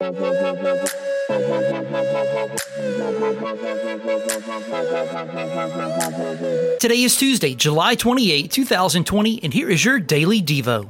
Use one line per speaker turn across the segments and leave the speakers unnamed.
Today is Tuesday, July 28, 2020, and here is your Daily Devo.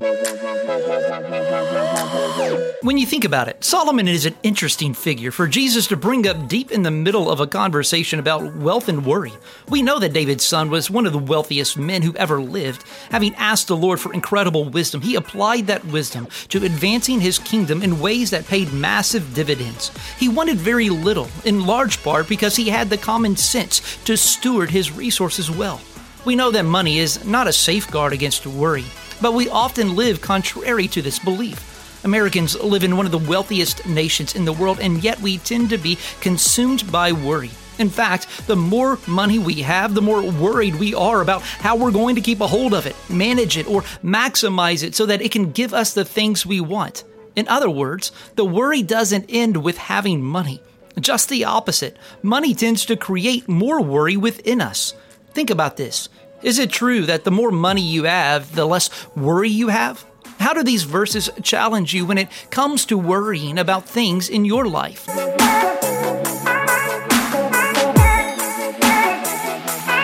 When you think about it, Solomon is an interesting figure for Jesus to bring up deep in the middle of a conversation about wealth and worry. We know that David's son was one of the wealthiest men who ever lived. Having asked the Lord for incredible wisdom, he applied that wisdom to advancing his kingdom in ways that paid massive dividends. He wanted very little, in large part because he had the common sense to steward his resources well. We know that money is not a safeguard against worry, but we often live contrary to this belief. Americans live in one of the wealthiest nations in the world, and yet we tend to be consumed by worry. In fact, the more money we have, the more worried we are about how we're going to keep a hold of it, manage it, or maximize it so that it can give us the things we want. In other words, the worry doesn't end with having money. Just the opposite. Money tends to create more worry within us. Think about this. Is it true that the more money you have, the less worry you have? How do these verses challenge you when it comes to worrying about things in your life?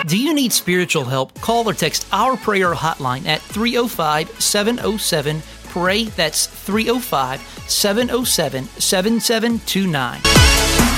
Do you need spiritual help? Call or text our prayer hotline at 305 707 PRAY. That's 305 707 7729.